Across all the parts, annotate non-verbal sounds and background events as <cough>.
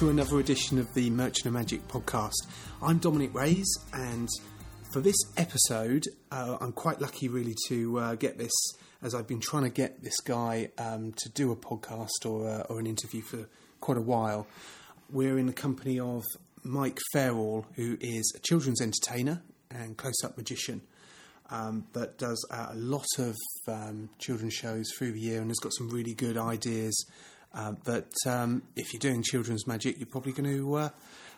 to another edition of the Merchant of Magic podcast. I'm Dominic Rays, and for this episode, uh, I'm quite lucky really to uh, get this, as I've been trying to get this guy um, to do a podcast or, uh, or an interview for quite a while. We're in the company of Mike Fairall, who is a children's entertainer and close up magician. Um, that does a lot of um, children's shows through the year and has got some really good ideas uh, that um, if you're doing children's magic, you're probably going to uh,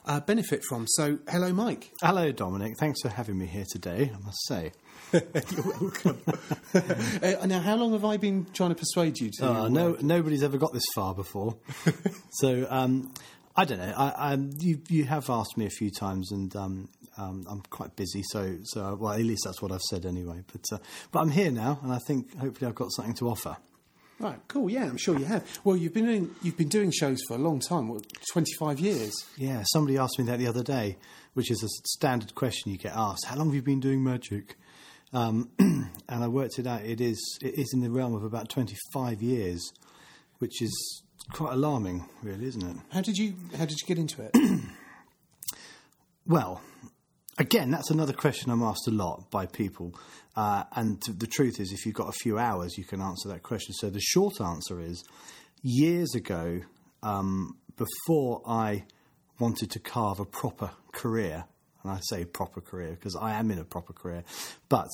uh, benefit from. So, hello, Mike. Hello, Dominic. Thanks for having me here today, I must say. <laughs> you're welcome. <laughs> Uh, now, how long have I been trying to persuade you to? Uh, no, nobody's ever got this far before. <laughs> so, um, I don't know. I, I, you, you have asked me a few times, and um, um, I'm quite busy. So, so well, at least that's what I've said anyway. But, uh, but I'm here now, and I think hopefully I've got something to offer. Right, cool. Yeah, I'm sure you have. Well, you've been doing, you've been doing shows for a long time. What, 25 years? Yeah. Somebody asked me that the other day, which is a standard question you get asked. How long have you been doing magic? Um, <clears throat> and I worked it out. It is it is in the realm of about 25 years, which is quite alarming, really, isn't it? How did you How did you get into it? <clears throat> well, again, that's another question I'm asked a lot by people. Uh, and the truth is, if you've got a few hours, you can answer that question. So the short answer is years ago, um, before I wanted to carve a proper career, and I say proper career because I am in a proper career, but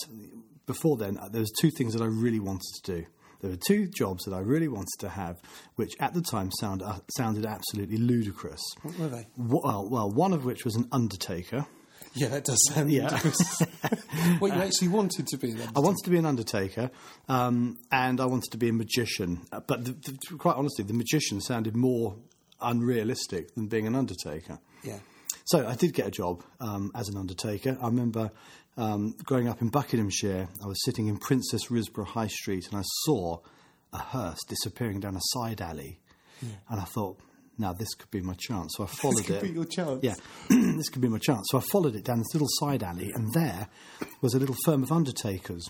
before then, uh, there was two things that I really wanted to do. There were two jobs that I really wanted to have, which at the time sound, uh, sounded absolutely ludicrous. What were they? Well, well, one of which was an undertaker. <laughs> Yeah, that does sound Yeah. ridiculous. <laughs> what you actually wanted to be then? I wanted to be an undertaker, um, and I wanted to be a magician. Uh, But the, the, quite honestly, the magician sounded more unrealistic than being an undertaker. Yeah. So I did get a job um, as an undertaker. I remember um, growing up in Buckinghamshire. I was sitting in Princes Risborough High Street, and I saw a hearse disappearing down a side alley, and I thought. Now this could be my chance, so I followed it. this could it. be your chance. Yeah, <clears throat> this could be my chance. So I followed it down this little side alley, and there was a little firm of undertakers.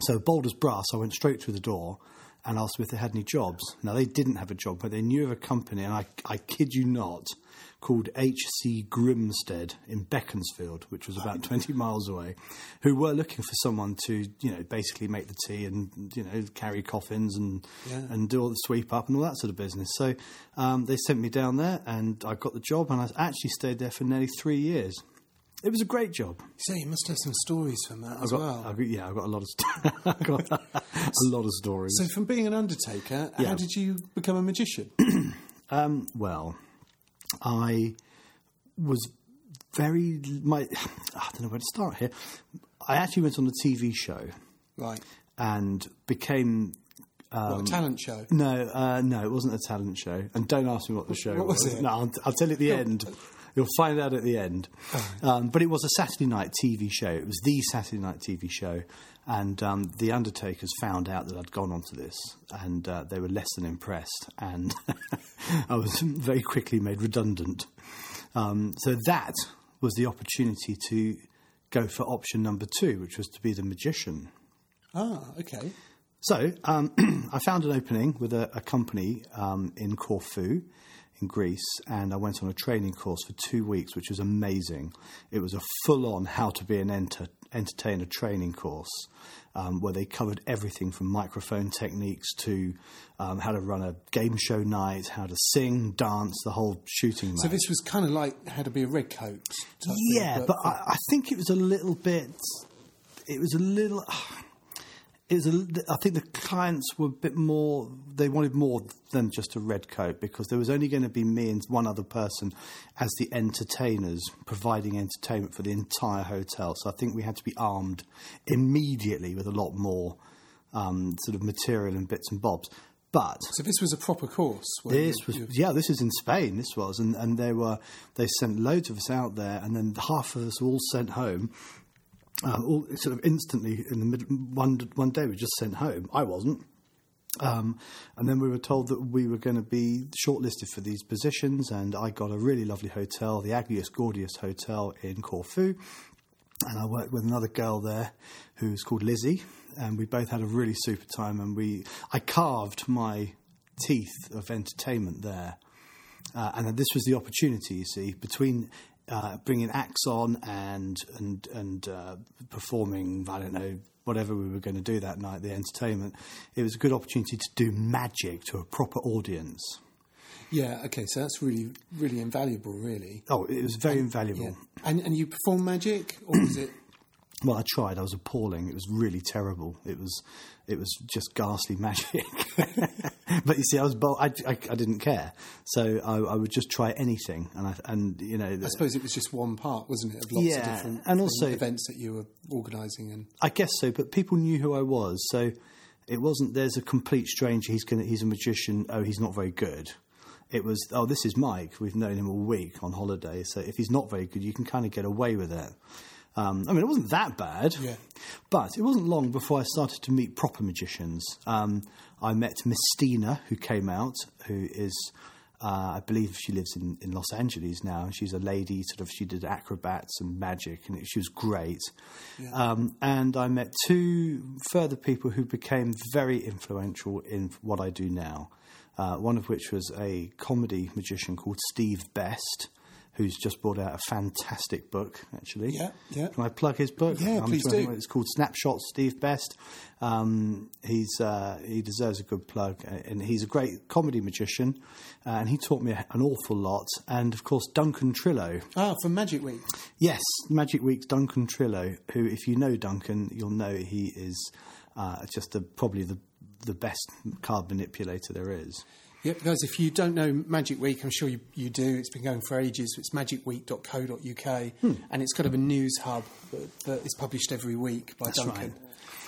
So bold as brass, I went straight through the door and asked them if they had any jobs. Now they didn't have a job, but they knew of a company, and I, I kid you not, called H.C. Grimstead in Beaconsfield, which was about 20 <laughs> miles away, who were looking for someone to, you know, basically make the tea and, you know, carry coffins and Yeah. and do all the sweep up and all that sort of business. So um, they sent me down there, and I got the job, and I actually stayed there for nearly three years. It was a great job. So you must have some stories from that as got, well. I yeah, I've got a lot of st- <laughs> I got <laughs> a lot of stories. So from being an undertaker, how did you become a magician? <clears throat> Um, well, I was very my <sighs> I don't know where to start here. I actually went on a TV show right. and became what, a talent show? no, uh, no, it wasn't a talent show. And don't ask me what the show What was it? No, I'll, I'll tell you at the end. <laughs> You'll find out at the end. Um, but it was a Saturday night TV show. It was the Saturday night TV show. And um, the Undertakers found out that I'd gone onto this, and uh, they were less than impressed. And <laughs> I was very quickly made redundant. Um, so that was the opportunity to go for option number two, which was to be the magician. Ah, okay. So um, <clears throat> I found an opening with a, a company um, in Corfu, in Greece, and I went on a training course for two weeks, which was amazing. It was a full-on how to be an enter- entertainer training course, um, where they covered everything from microphone techniques to um, how to run a game show night, how to sing, dance, the whole shooting. So match. this was kind of like how to be a redcoat. type thing, Yeah, but I, I think it was a little bit. It was a little. It was a, I think the clients were a bit more. They wanted more than just a red coat because there was only going to be me and one other person as the entertainers providing entertainment for the entire hotel. So I think we had to be armed immediately with a lot more um, sort of material and bits and bobs. But so this was a proper course. this you- was you- yeah, this is in Spain. This was, and, and they were they sent loads of us out there, and then half of us were all sent home, uh, all sort of instantly in the middle. One one day we just sent home. I wasn't, um, and then we were told that we were going to be shortlisted for these positions, and I got a really lovely hotel, the Agios Gordios Hotel in Corfu, and I worked with another girl there who's called Lizzie, and we both had a really super time. And we, I carved my teeth of entertainment there, uh, and this was the opportunity. You see, between uh, bringing acts on and and and uh, performing, I don't know. Whatever we were going to do that night, the entertainment, it was a good opportunity to do magic to a proper audience. Yeah. Okay. So that's really, really invaluable. Really. Oh, it was very invaluable. Yeah. And and you perform magic, or was it? Well, I tried. I was appalling. It was really terrible. It was, it was just ghastly <laughs> magic. but you see, I was bold. I, I, I didn't care, so I, I, would just try anything. And I, and you know, I suppose it was just one part, wasn't it, of lots Yeah, of different and also- events that you were organising and. I guess so. But people knew who I was, so it wasn't. There's a complete stranger. He's gonna. He's a magician. Oh, he's not very good. It was. Oh, this is Mike. We've known him all week on holiday. So if he's not very good, you can kind of get away with it. Um, I mean, it wasn't that bad. Yeah. But it wasn't long before I started to meet proper magicians. Um, I met Mistina, who came out, who is, uh, I believe she lives in, in Los Angeles now. She's a lady, sort of, she did acrobats and magic, and it, she was great. Um, and I met two further people who became very influential in what I do now. Uh, one of which was a comedy magician called Steve Best. Who's just brought out a fantastic book, actually. Yeah, yeah. Can I plug his book? Yeah, please trying to think do. It's called Snapshots. Steve Best. Um, he's uh, he deserves a good plug, uh, and he's a great comedy magician. Uh, and he taught me an awful lot. And of course, Duncan Trillo. Ah, from Magic Week. Yes, Magic Week's Duncan Trillo. Who, if you know Duncan, you'll know he is uh, just the, probably the the best card manipulator there is. Yep, guys, if you don't know Magic Week, I'm sure you, you do. It's been going for ages. It's magicweek.co.uk, Hmm. and it's kind of a news hub that, that is published every week by That's Duncan.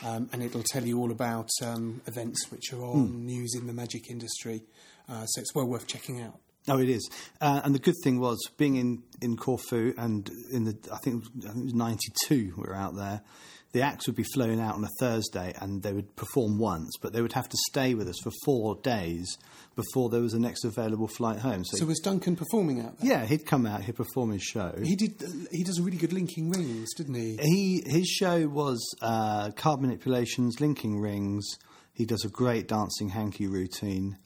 Um, and it'll tell you all about um, events which are on, Hmm. news in the magic industry. Uh, so it's well worth checking out. Oh, it is. Uh, and the good thing was being in, in Corfu and in the I think, I think it was ninety two we were out there. The acts would be flown out on a Thursday and they would perform once, but they would have to stay with us for four days before there was a next available flight home. So, So was Duncan performing out there? yeah, he'd come out, he'd perform his show. He did. He does a really good linking rings, didn't he? He his show was uh, card manipulations, linking rings. He does a great dancing hanky routine,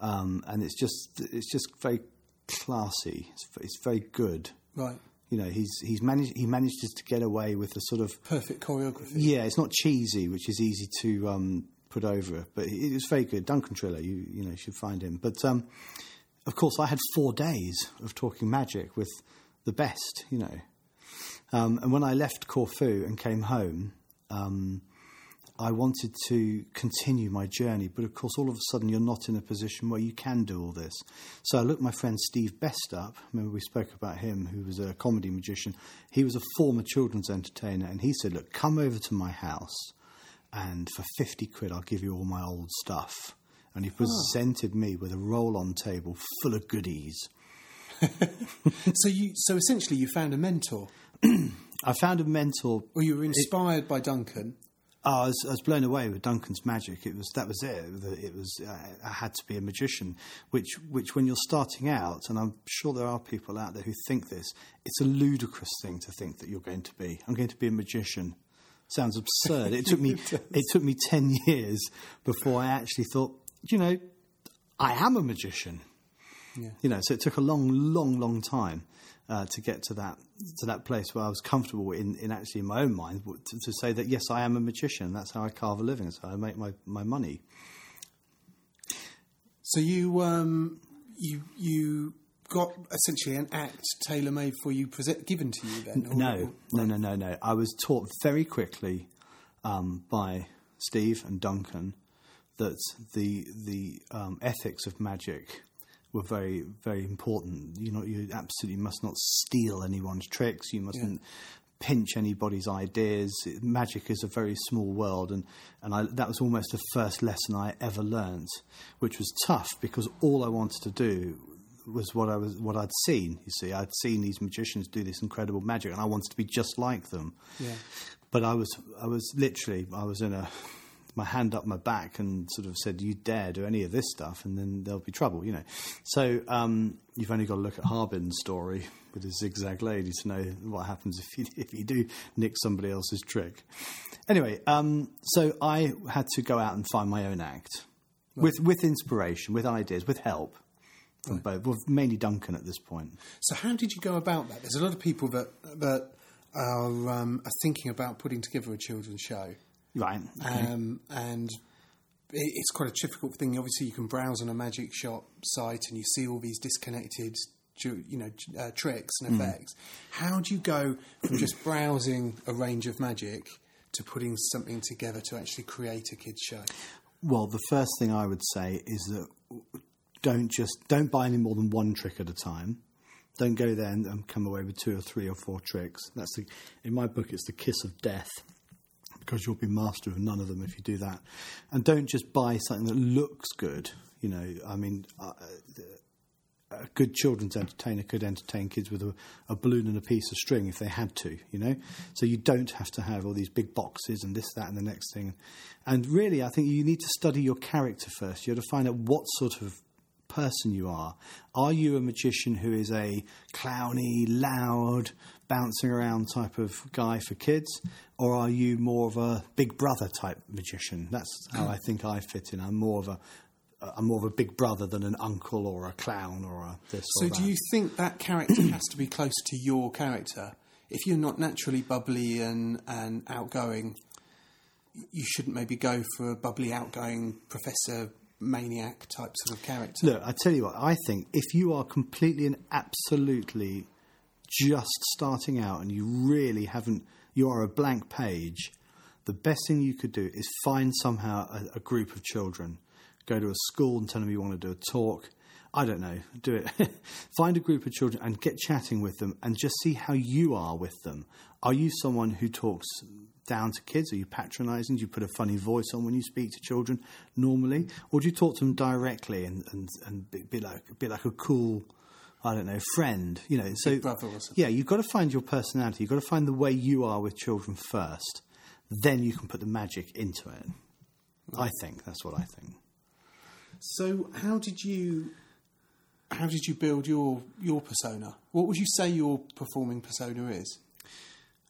um, and it's just it's just very classy. It's, it's very good. Right. You know, he's he's managed he manages to get away with the sort of Perfect choreography. yeah, it's not cheesy, which is easy to um, put over, but it was very good. Duncan Trillo, you you know, you should find him. But um, of course, I had four days of talking magic with the best, you know. Um, and when I left Corfu and came home, um, I wanted to continue my journey, but of course, all of a sudden, you're not in a position where you can do all this. So I looked my friend Steve Best up. Remember, we spoke about him, who was a comedy magician. He was a former children's entertainer, and he said, Look, come over to my house, and for 50 quid, I'll give you all my old stuff. And he presented me with a roll on table full of goodies. <laughs> So you. So essentially, you found a mentor, <clears throat> I found a mentor Well, you were inspired by Duncan. Oh, I was, I was blown away with Duncan's magic. It was that was it. It was uh, I had to be a magician, which which when you're starting out, and I'm sure there are people out there who think this, it's a ludicrous thing to think that you're going to be. I'm going to be a magician. Sounds absurd. It took me <laughs> it took me ten years before I actually thought, you know, I am a magician. Yeah. You know, so it took a long, long, long time uh, to get to that to that place where I was comfortable in, in actually in my own mind to, to say that yes, I am a magician. That's how I carve a living. That's how I make my, my money. So you um, you you got essentially an act tailor made for you, present, given to you then? or- No, or- no, no, no, no. I was taught very quickly um, by Steve and Duncan that the the um, ethics of magic were very, very important. You know, you absolutely must not steal anyone's tricks. You mustn't pinch anybody's ideas. Magic is a very small world, and and I, that was almost the first lesson I ever learned, which was tough because all I wanted to do was what I was what I'd seen. You see, I'd seen these magicians do this incredible magic, and I wanted to be just like them. Yeah. But I was I was literally I was in a my hand up my back and sort of said, "You dare do any of this stuff, and then there'll be trouble," you know. So um, you've only got to look at Harbin's story with his zigzag lady to know what happens if you if you do nick somebody else's trick. Anyway, um, so I had to go out and find my own act with with inspiration, with ideas, with help. from both. Well, mainly Duncan at this point. So how did you go about that? There's a lot of people that that are, um, are thinking about putting together a children's show, Right. um, and it, it's quite a difficult thing. Obviously, you can browse on a magic shop site and you see all these disconnected, you know, uh, tricks and effects. How do you go from just <clears throat> browsing a range of magic to putting something together to actually create a kids show? Well, the first thing I would say is that don't just don't buy any more than one trick at a time. Don't go there and, and come away with two or three or four tricks. That's the, in my book. It's the kiss of death because you'll be master of none of them if you do that. And don't just buy something that looks good. You know, I mean, uh, a good children's entertainer could entertain kids with a, a balloon and a piece of string if they had to, you know? So you don't have to have all these big boxes and this, that, and the next thing. And really, I think you need to study your character first. You have to find out what sort of person you are. Are you a magician who is a clowny, loud, bouncing around type of guy for kids? Or are you more of a big brother type magician? That's how I think I fit in. I'm more of a I'm more of a big brother than an uncle or a clown or a this So, or that. do you think that character has to be close to your character? If you're not naturally bubbly and, and outgoing, you shouldn't maybe go for a bubbly, outgoing professor maniac type sort of character. Look, I tell you what, I think if you are completely and absolutely just starting out and you really haven't, you are a blank page, the best thing you could do is find somehow a, a group of children, go to a school and tell them you want to do a talk. I don't know, do it. <laughs> find a group of children and get chatting with them and just see how you are with them. Are you someone who talks down to kids? Are you patronising? Do you put a funny voice on when you speak to children normally? Or do you talk to them directly and, and, and be like be like a cool, I don't know, friend? You know, so brother or yeah, you've got to find your personality. You've got to find the way you are with children first. Then you can put the magic into it. I think that's what I think. So, how did you how did you build your your persona? What would you say your performing persona is?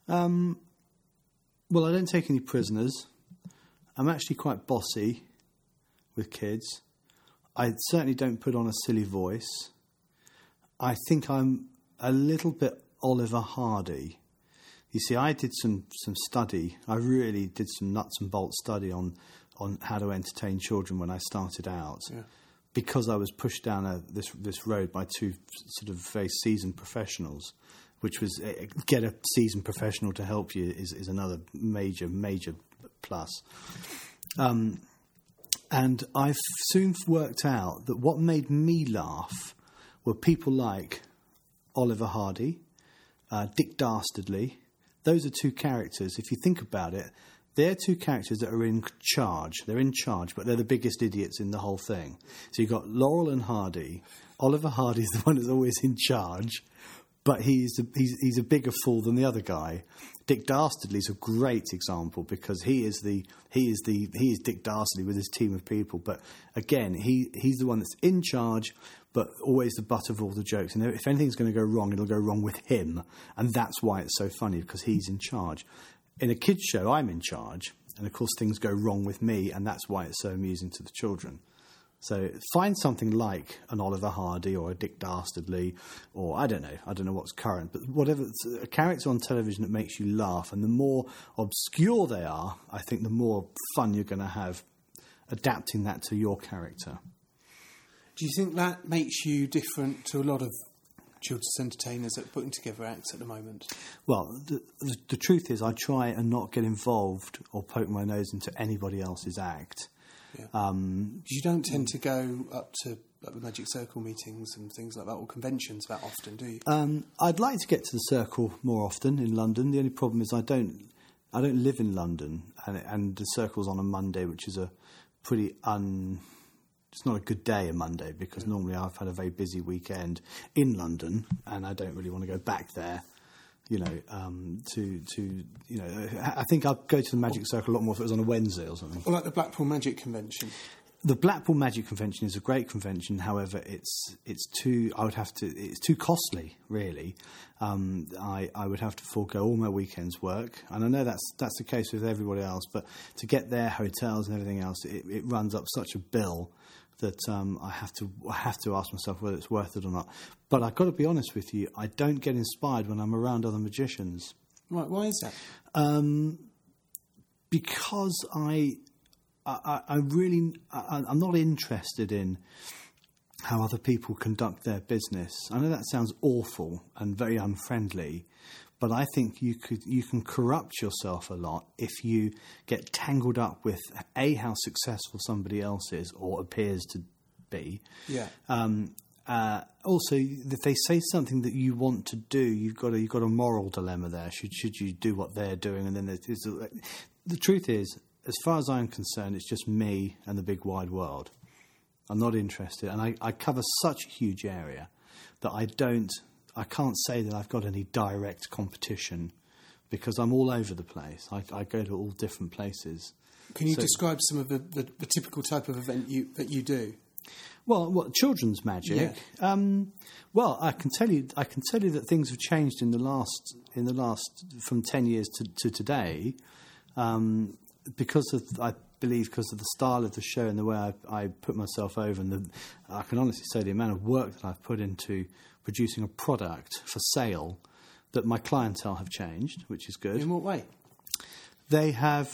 Um, well, I don't take any prisoners. I'm actually quite bossy with kids. I certainly don't put on a silly voice. I think I'm a little bit Oliver Hardy. You see, I did some, some study. I really did some nuts and bolts study on, on how to entertain children when I started out. Yeah. Because I was pushed down a, this, this road by two sort of very seasoned professionals, which was uh, get a seasoned professional to help you is, is another major, major plus. Um, and I've soon worked out that what made me laugh were people like Oliver Hardy, uh, Dick Dastardly. Those are two characters. If you think about it, they're two characters that are in charge. They're in charge, but they're the biggest idiots in the whole thing. So you've got Laurel and Hardy. Oliver Hardy's the <laughs> one that's always in charge, but he's a, he's, he's a bigger fool than the other guy. Dick Dastardly's a great example because he is the he is the he is Dick Dastardly with his team of people. But again, he he's the one that's in charge, but always the butt of all the jokes. And if anything's going to go wrong, it'll go wrong with him, and that's why it's so funny because he's in charge. In a kids show, I'm in charge, and of course things go wrong with me, and that's why it's so amusing to the children. So find something like an Oliver Hardy or a Dick Dastardly, or I don't know, I don't know what's current, but whatever a character on television that makes you laugh, and the more obscure they are, I think the more fun you're going to have adapting that to your character. Do you think that makes you different to a lot of children's entertainers that are putting together acts at the moment? Well, the, the, the truth is, I try and not get involved or poke my nose into anybody else's act. Yeah. Um, you don't tend to go up to like, the Magic Circle meetings and things like that, or conventions that often, do you? Um, I'd like to get to the circle more often in London. The only problem is I don't, I don't live in London, and, and the circle's on a Monday, which is a pretty un. It's not a good day, a Monday, because normally I've had a very busy weekend in London, and I don't really want to go back there. You know, um, to to you know, I think I'd go to the Magic Circle a lot more if it was on a Wednesday or something. Or like the Blackpool Magic Convention. The Blackpool Magic Convention is a great convention. However, it's it's too. I would have to. It's too costly, really. Um, I I would have to forego all my weekends' work, and I know that's that's the case with everybody else. But to get there, hotels and everything else, it, it runs up such a bill that um, I have to I have to ask myself whether it's worth it or not. But I've got to be honest with you, I don't get inspired when I'm around other magicians Right, why is that? because I I, I- I really I, I'm not interested in how other people conduct their business. I know that sounds awful and very unfriendly, but I think you could you can corrupt yourself a lot if you get tangled up with a how successful somebody else is or appears to be. Yeah. Um, uh, also, if they say something that you want to do, you've got a, you've got a moral dilemma there. Should should you do what they're doing? And then there's, a- the truth is, as far as I'm concerned, it's just me and the big wide world. I'm not interested, and I, I cover such a huge area that I don't, I can't say that I've got any direct competition because I'm all over the place. I, I go to all different places. Can you So- describe some of the, the, the typical type of event you, that you do? Well, what children's magic? Um, well, I can tell you, I can tell you that things have changed in the last, in the last, from ten years to, to today, um, because of, I believe, because of the style of the show and the way I, I put myself over, and the, I can honestly say the amount of work that I've put into producing a product for sale, that my clientele have changed, which is good. In what way? They have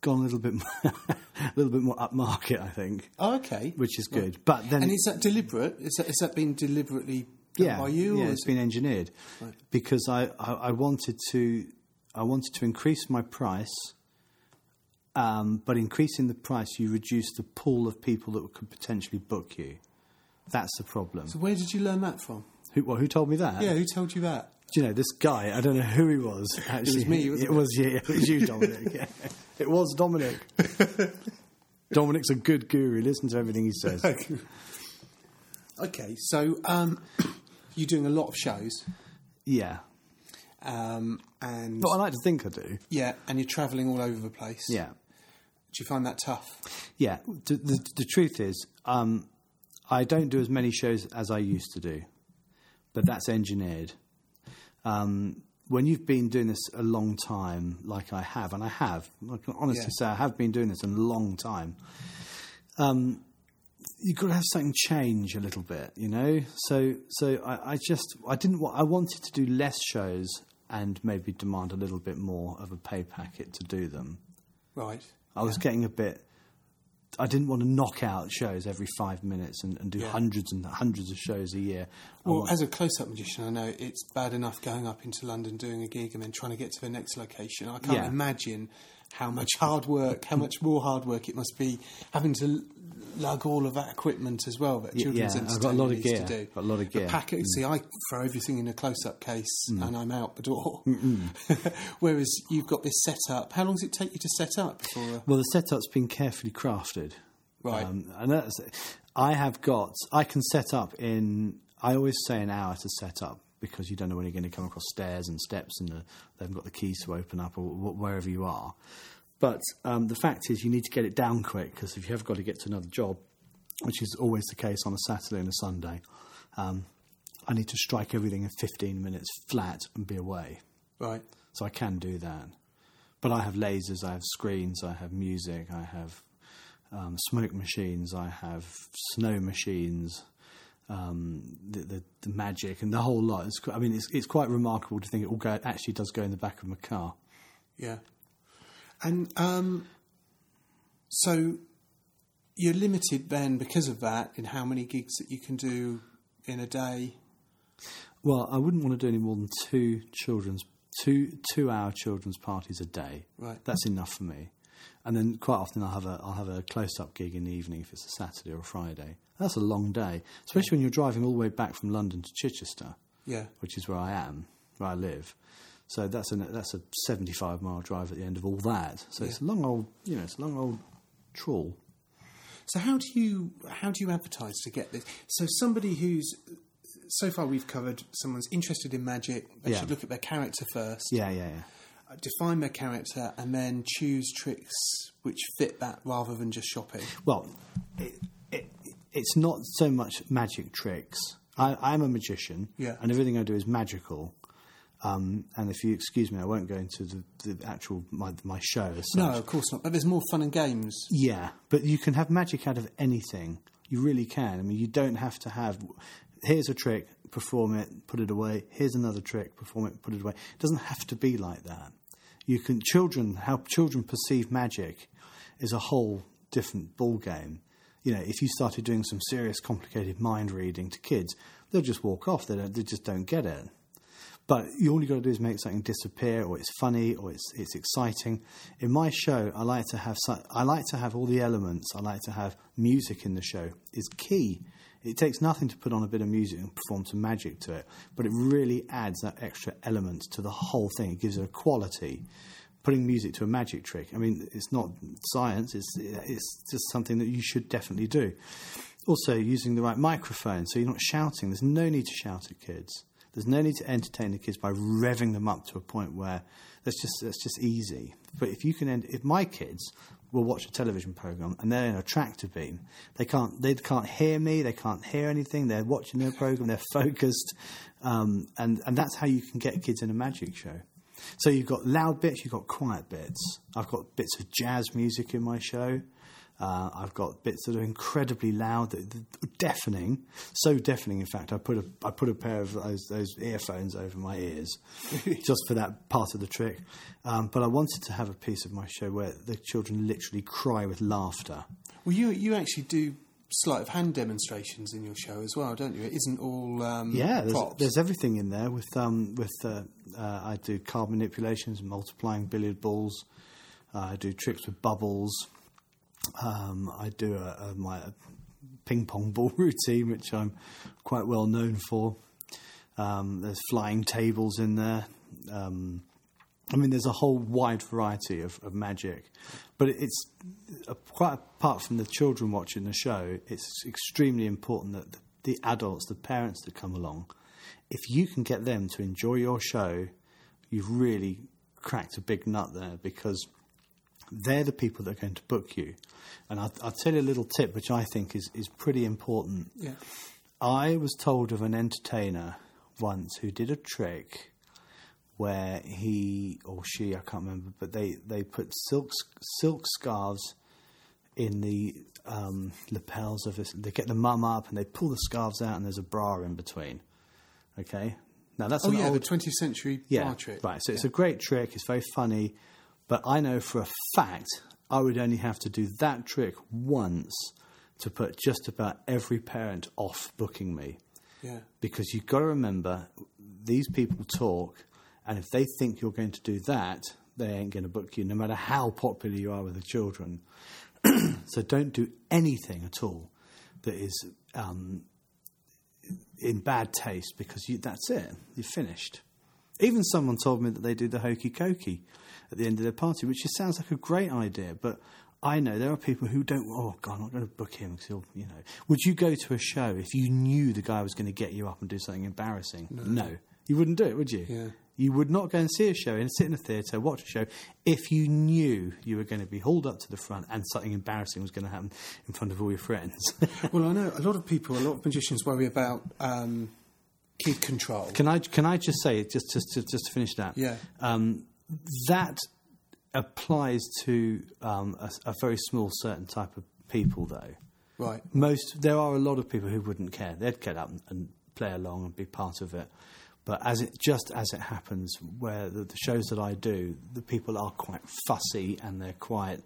gone a little bit, <laughs> more, a little bit more upmarket, I think, Oh, okay. which is good. But then, And is that deliberate? Is that, is that been deliberately done yeah, by you? yeah, or it's is been engineered Right. because I, I, I wanted to I wanted to increase my price, um, but increasing the price, you reduce the pool of people that could potentially book you. That's the problem. So where did you learn that from? Who, well, who told me that? Yeah, who told you that? Do you know this guy? I don't know who he was. Actually, me, wasn't it was you. It was you, Dominic. <laughs> yeah. It was Dominic. Dominic's a good guru. Listen to everything he says. <laughs> Okay, so um, you're doing a lot of shows, Yeah, um, and but I like to think I do. yeah, and you're travelling all over the place. Yeah. Do you find that tough? Yeah, the, the, the truth is, um, I don't do as many shows as I used to do, but that's engineered. Um, when you've been doing this a long time, like I have, and I have, I can honestly Yeah. say I have been doing this a long time, um, you've got to have something change a little bit, you know. So, so I, I just I didn't wa- I wanted to do less shows and maybe demand a little bit more of a pay packet to do them. Right. I was getting a bit. I didn't want to knock out shows every five minutes and, and do Yeah. hundreds and hundreds of shows a year. Well, want- as a close-up magician, I know it's bad enough going up into London doing a gig and then trying to get to the next location. I can't Yeah. imagine how much hard work, how much more hard work it must be having to lug all of that equipment as well that children's yeah, I've got a lot of needs gear. to do. Got a lot of The gear. Mm. packet, see, I throw everything in a close-up case and I'm out the door. <laughs> Whereas you've got this set up. How long does it take you to set up? Uh, well, the setup's been carefully crafted. Right. Um, and that's, I have got. I can set up in. I always say an hour to set up because you don't know when you're going to come across stairs and steps, and the, they haven't got the keys to open up or wh- wherever you are. But um, the fact is, you need to get it down quick because if you have got to get to another job, which is always the case on a Saturday and a Sunday, um, I need to strike everything in 15 minutes flat and be away. right. So I can do that. But I have lasers, I have screens, I have music, I have um, smoke machines, I have snow machines, um, the, the, the magic, and the whole lot. It's, I mean, it's, it's quite remarkable to think it all go, actually does go in the back of my car. Yeah. And um, so you're limited then because of that in how many gigs that you can do in a day. Well, I wouldn't want to do any more than two children's two two hour children's parties a day. Right. That's enough for me. And then quite often I'll have a I'll have a close up gig in the evening if it's a Saturday or a Friday. That's a long day, especially when you're driving all the way back from London to Chichester, Yeah. which is where I am, where I live. So that's a that's a 75 mile drive at the end of all that. So it's a long old you know it's a long old trawl. So how do you how do you advertise to get this? So somebody who's so far we've covered someone's interested in magic. They Yeah. should look at their character first, Yeah, yeah, yeah. uh, define their character, and then choose tricks which fit that rather than just shopping. Well, it, it, it's not so much magic tricks. I, I'm a magician, Yeah. and everything I do is magical. Um, and if you excuse me, I won't go into the, the actual my, my show. No, of course not. But there's more fun and games. Yeah, but you can have magic out of anything. You really can. I mean, you don't have to have. Here's a trick, perform it, put it away. Here's another trick, perform it, put it away. It doesn't have to be like that. You can children how children perceive magic is a whole different ball game. You know, if you started doing some serious, complicated mind reading to kids, they'll just walk off. They don't, they just don't get it. But you, all you've got to do is make something disappear, or it's funny, or it's it's exciting. In my show, I like to have I like to have all the elements. I like to have music in the show is key. It takes nothing to put on a bit of music and perform some magic to it, but it really adds that extra element to the whole thing. It gives it a quality. Putting music to a magic trick. I mean, it's not science. It's it's just something that you should definitely do. Also, using the right microphone, so you're not shouting. There's no need to shout at kids. There's no need to entertain the kids by revving them up to a point where that's just that's just easy. But if you can, end, if my kids will watch a television program and they're in a tractor beam, they can't they can't hear me, they can't hear anything. They're watching their program, they're <laughs> focused, um, and and that's how you can get kids in a magic show. So you've got loud bits, you've got quiet bits. I've got bits of jazz music in my show. Uh, I've got bits that are incredibly loud, deafening, so deafening. In fact, I put a I put a pair of those, those earphones over my ears <laughs> just for that part of the trick. Um, but I wanted to have a piece of my show where the children literally cry with laughter. Well, you you actually do sleight of hand demonstrations in your show as well, don't you? It isn't all um, yeah. There's, props. there's everything in there. With um, with uh, uh, I do card manipulations, multiplying billiard balls. Uh, I do tricks with bubbles. Um, I do a, a, my ping pong <laughs> ball routine, which I'm quite well known for. Um, there's flying tables in there. Um, I mean, there's a whole wide variety of, of magic, but it's uh, quite apart from the children watching the show. It's extremely important that the, the adults, the parents that come along, if you can get them to enjoy your show, you've really cracked a big nut there because they're the people that are going to book you. And I'll, I'll tell you a little tip which I think is, is pretty important. Yeah. I was told of an entertainer once who did a trick where he or she, I can't remember, but they, they put silk, silk scarves in the um, lapels of this. They get the mum up and they pull the scarves out and there's a bra in between. Okay? Now that's Oh yeah, old, the 20th century yeah, bar trick. Right. So it's a great trick. It's very funny, but I know for a fact I would only have to do that trick once to put just about every parent off booking me. Yeah. Because you've got to remember, these people talk, and if they think you're going to do that, they ain't going to book you, no matter how popular you are with the children. <clears throat> so don't do anything at all that is um, in bad taste because you, that's it. You're finished. Even someone told me that they do the hokey cokey at the end of their party, which just sounds like a great idea. But I know there are people who don't. Oh God, I'm not going to book him because he'll. You know, would you go to a show if you knew the guy was going to get you up and do something embarrassing? No, you wouldn't do it, would you? Yeah. You would not go and see a show and sit in a theatre, watch a show, if you knew you were going to be hauled up to the front and something embarrassing was going to happen in front of all your friends. <laughs> Well, I know a lot of people, a lot of magicians worry about um, kid control. Can I can I just say just just just, just to finish that? Yeah. Um, that applies to um, a, a very small certain type of people, though. Right. Most there are a lot of people who wouldn't care. They'd get up and, and play along and be part of it. But as it just as it happens, where the, the shows that I do, the people are quite fussy and they're quite,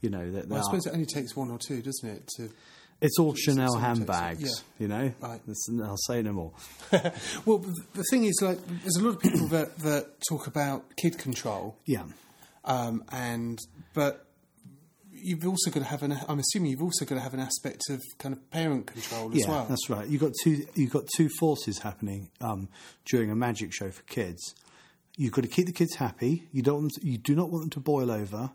you know, that Well, I suppose it only takes one or two, doesn't it? To it's all Chanel some takes it, handbags, yeah. you know. Right. I'll say no more. <laughs> well, the thing is, like, there's a lot of people that, that talk about kid control, Yeah. um, and but you've also got to have an. I'm assuming you've also got to have an aspect of kind of parent control as yeah, well. that's right. You've got two. You've got two forces happening um, during a magic show for kids. You've got to keep the kids happy. You don't. Want them to- you do not want them to boil over,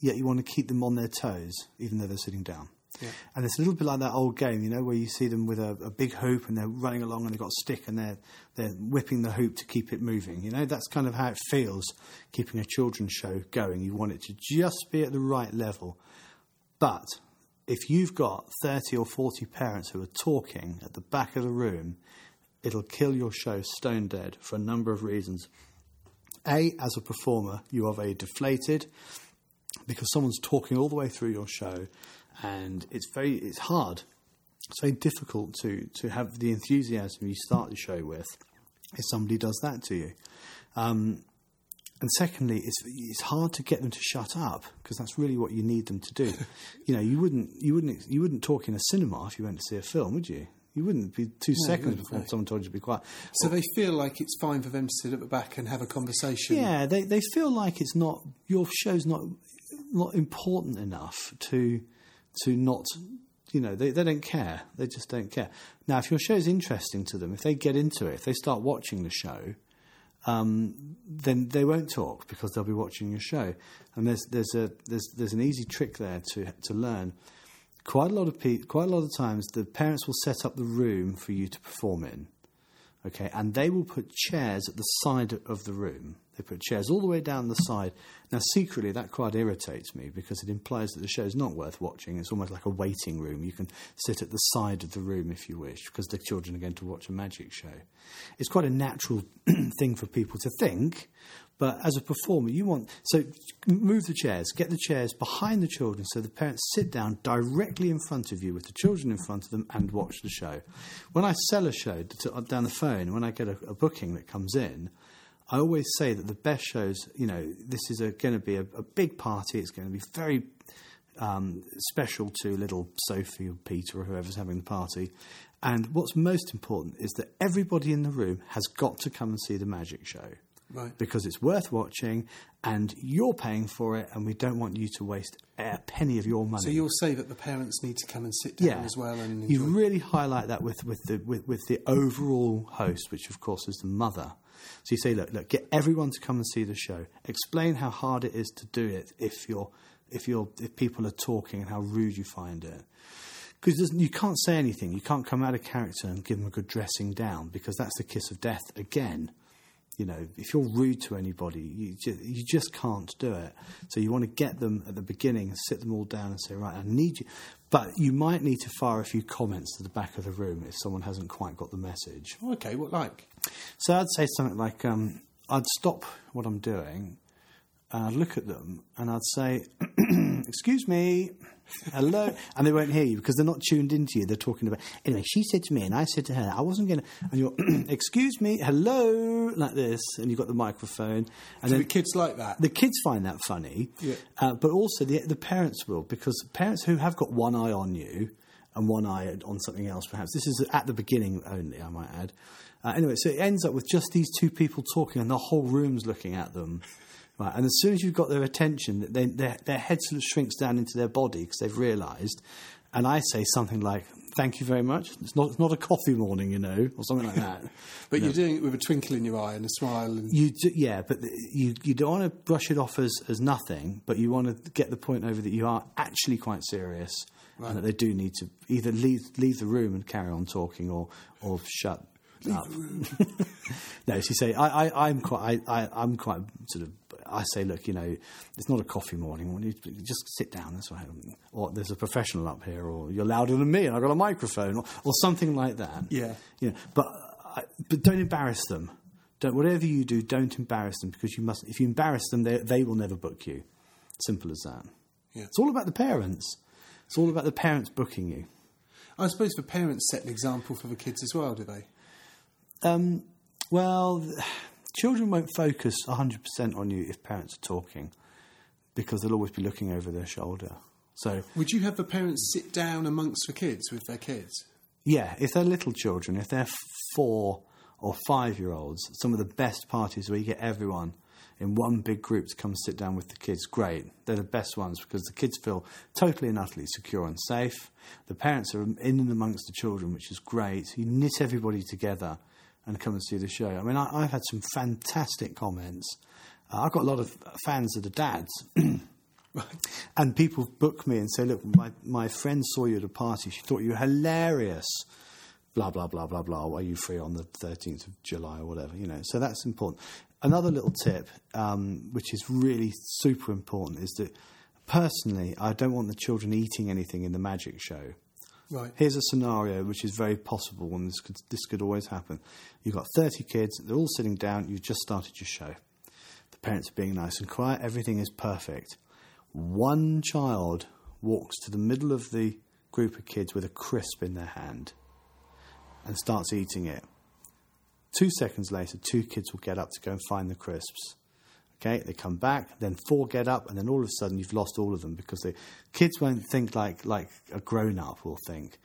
yet you want to keep them on their toes, even though they're sitting down. Yeah. And it's a little bit like that old game, you know, where you see them with a, a big hoop and they're running along and they've got a stick and they're they're whipping the hoop to keep it moving. You know, that's kind of how it feels keeping a children's show going. You want it to just be at the right level. But if you've got 30 or 40 parents who are talking at the back of the room, it'll kill your show stone dead for a number of reasons. A, as a performer, you are very deflated because someone's talking all the way through your show and it's very it's hard it's very difficult to to have the enthusiasm you start the show with if somebody does that to you. Um, and secondly, it's it's hard to get them to shut up because that's really what you need them to do. <laughs> you know, you wouldn't you wouldn't you wouldn't talk in a cinema if you went to see a film, would you? You wouldn't be two No, seconds before no. someone told you to be quiet. So they feel like it's fine for them to sit at the back and have a conversation. Yeah, they they feel like it's not your show's not not important enough to to not you know they, they don't care they just don't care. Now, if your show is interesting to them, if they get into it, if they start watching the show, um, then they won't talk because they'll be watching your show. And there's there's a there's there's an easy trick there to to learn. Quite a lot of pe- quite a lot of times, the parents will set up the room for you to perform in okay, and they will put chairs at the side of the room. They put chairs all the way down the side. Now, secretly, that quite irritates me because it implies that the show is not worth watching. It's almost like a waiting room. You can sit at the side of the room if you wish because the children are going to watch a magic show. It's quite a natural <clears throat> thing for people to think, but as a performer, you want. So, move the chairs, get the chairs behind the children so the parents sit down directly in front of you with the children in front of them and watch the show. When I sell a show to, down the phone, when I get a, a booking that comes in, I always say that the best shows, you know, this is going to be a, a big party. It's going to be very um, special to little Sophie or Peter or whoever's having the party. And what's most important is that everybody in the room has got to come and see the magic show Right. because it's worth watching and you're paying for it, and we don't want you to waste a penny of your money. So you'll say that the parents need to come and sit down yeah, as well and you really highlight that with, with the with, with the overall host, which of course is the mother. So you say, look, look, get everyone to come and see the show. Explain how hard it is to do it if you're if you're if people are talking and how rude you find it. Because you can't say anything. You can't come out of character and give them a good dressing down because that's the kiss of death again. You know, if you're rude to anybody, you just, you just can't do it. So you want to get them at the beginning and sit them all down and say, right, I need you. But you might need to fire a few comments to the back of the room if someone hasn't quite got the message. Okay, what like? So I'd say something like, um, I'd stop what I'm doing and I'd look at them and I'd say, <clears throat> Excuse me, hello. And they won't hear you because they're not tuned into you. They're talking about, anyway, she said to me and I said to her, I wasn't going to. And you're, <clears throat> Excuse me, hello, like this. And you've got the microphone. And then the kids like that? the kids find that funny, Yeah. uh, but also the, the parents will, because parents who have got one eye on you and one eye on something else, perhaps. This is at the beginning only, I might add. Uh, anyway, so it ends up with just these two people talking and the whole room's looking at them. Right, and as soon as you've got their attention, they, their, their head sort of shrinks down into their body because they've realised. And I say something like, "Thank you very much. It's not, it's not a coffee morning, you know, or something like that." <laughs> But you're doing it with a twinkle in your eye and a smile. And You do, yeah, but you you don't want to brush it off as, as nothing, but you want to get the point over that you are actually quite serious and that they do need to either leave leave the room and carry on talking or or shut up. <laughs> no, she say I, I I'm quite I, I I'm quite sort of I say look you know it's not a coffee morning. Why don't you just sit down. That's right. Or there's a professional up here, or you're louder than me, and I've got a microphone, or, or something like that. Yeah. you know, but I, but don't embarrass them. Don't whatever you do, don't embarrass them because you must. If you embarrass them, they they will never book you. Simple as that. Yeah. It's all about the parents. It's all about the parents booking you. I suppose the parents set an example for the kids as well, do they? Um, well, children won't focus 100% on you if parents are talking because they'll always be looking over their shoulder. So, Would you have the parents sit down amongst the kids with their kids? yeah, if they're little children, if they're four or five year olds, some of the best parties where you get everyone in one big group to come sit down with the kids, great. They're the best ones because the kids feel totally and utterly secure and safe. The parents are in and amongst the children, which is great. You knit everybody together and come and see the show. I mean, I, I've had some fantastic comments. Uh, I've got a lot of fans that are dads. <clears throat> And people book me and say, look, my, my friend saw you at a party. She thought you were hilarious. Blah, blah, blah, blah, blah. Are you free on the 13th of July or whatever? You know, so that's important. Another little tip, um, which is really super important, is that personally, I don't want the children eating anything in the magic show. Right. Here's a scenario which is very possible, and this could, this could always happen. You've got 30 kids, they're all sitting down, you've just started your show. The parents are being nice and quiet, everything is perfect. One child walks to the middle of the group of kids with a crisp in their hand and starts eating it. Two seconds later, two kids will get up to go and find the crisps. Okay, they come back, then four get up, and then all of a sudden you've lost all of them because the kids won't think like like a grown up will think.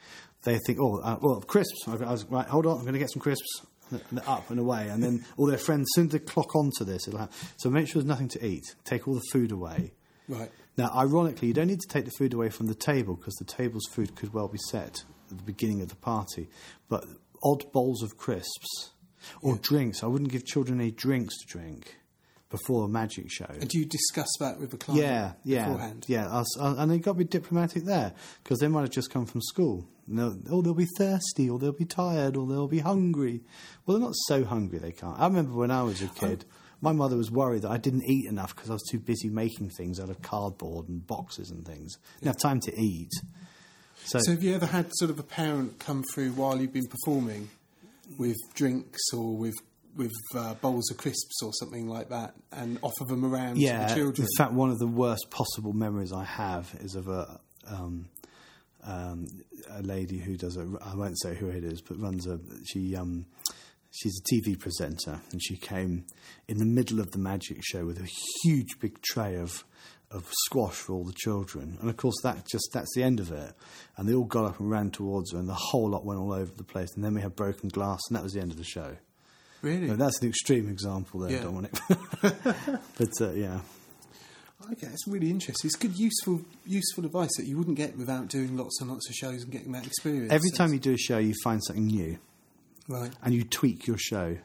They think, oh, uh, well, crisps. I was, right, hold on, I'm going to get some crisps. And up and away, and then all their friends, soon they clock onto this, it'll have, so make sure there's nothing to eat. Take all the food away. Right. Now, ironically, you don't need to take the food away from the table because the table's food could well be set at the beginning of the party. But odd bowls of crisps or drinks, I wouldn't give children any drinks to drink before a magic show. And do you discuss that with the client Yeah, yeah, beforehand? yeah. Us- uh, and they've got to be diplomatic there because they might have just come from school. And they'll, oh, they'll be thirsty, or they'll be tired, or they'll be hungry. Well, they're not so hungry they can't. I remember when I was a kid, my mother was worried that I didn't eat enough because I was too busy making things out of cardboard and boxes and things. Didn't have time to eat. So, So have you ever had sort of a parent come through while you've been performing with drinks or with with uh, bowls of crisps or something like that and offer them around to the children? in fact, one of the worst possible memories I have is of a um, um, a lady who does a. I won't say who it is, but runs a. She um, she's a TV presenter, and she came in the middle of the magic show with a huge big tray of of squash for all the children, and of course that just that's the end of it. And they all got up and ran towards her, and the whole lot went all over the place. And then we had broken glass, and that was the end of the show. Really? That's an extreme example there, Yeah. Dominic. <laughs> but uh, yeah. Okay, it's really interesting. It's good, useful, useful advice that you wouldn't get without doing lots and lots of shows and getting that experience. Every time you do a show, you find something new right? and you tweak your show.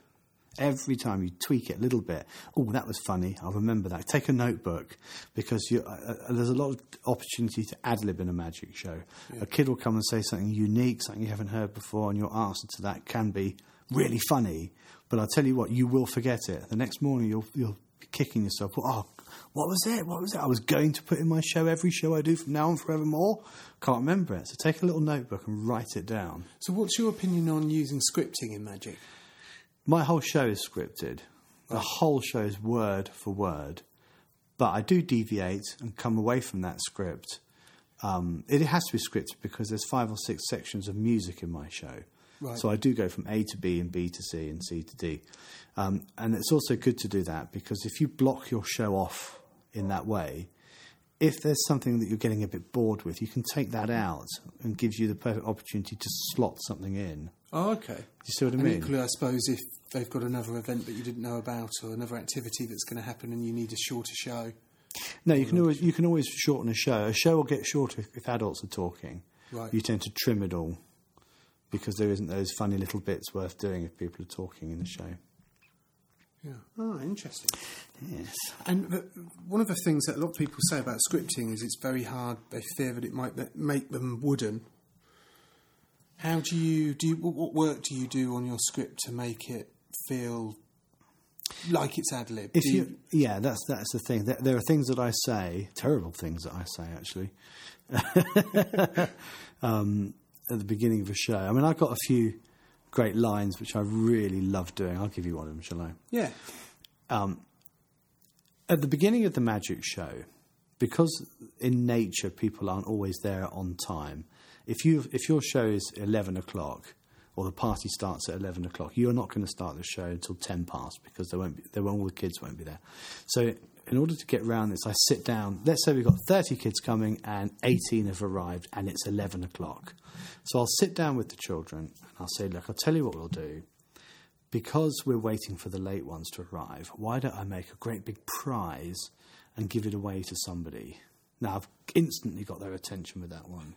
Every time you tweak it a little bit. Oh, that was funny. I'll remember that. Take a notebook because you, uh, uh, there's a lot of opportunity to ad lib in a magic show. A kid will come and say something unique, something you haven't heard before, and your answer to that can be really funny. But I'll tell you what, you will forget it. The next morning, you'll, you'll be kicking yourself. Oh, what was it? What was it? I was going to put in my show every show I do from now on forevermore. Can't remember it. So take a little notebook and write it down. So, what's your opinion on using scripting in magic? My whole show is scripted. The whole show is word for word. But I do deviate and come away from that script. Um, it has to be scripted because there's five or six sections of music in my show. Right. So I do go from A to B and B to C and C to D. Um, and it's also good to do that because if you block your show off in that way, if there's something that you're getting a bit bored with, you can take that out and gives you the perfect opportunity to slot something in. Oh, okay. Do you see what I And mean? equally, I suppose if they've got another event that you didn't know about or another activity that's going to happen and you need a shorter show. No, you can always you can always shorten a show. A show will get shorter if, if adults are talking. Right. You tend to trim it all because there isn't those funny little bits worth doing if people are talking in the show. Yeah. Oh, interesting. Yes. And the, one of the things that a lot of people say about scripting is it's very hard. They fear that it might make them wooden. How do you do? You, what, work do you do on your script to make it feel like it's ad lib? If Do you, yeah, that's that's the thing. There, there are things that I say, terrible things that I say actually, <laughs> um, at the beginning of a show. I mean, I've got a few great lines which I really love doing. I'll give you one of them, shall I? yeah, um, at the beginning of the magic show, because in nature people aren't always there on time. If you if your show is eleven o'clock or the party starts at eleven o'clock, you're not going to start the show until ten past because there won't be there won't all the kids won't be there. So in order to get round this, I sit down. Let's say we've got thirty kids coming and eighteen have arrived, and it's eleven o'clock. So I'll sit down with the children and I'll say, look, I'll tell you what we'll do because we're waiting for the late ones to arrive, why don't I make a great big prize and give it away to somebody? Now, I've instantly got their attention with that one.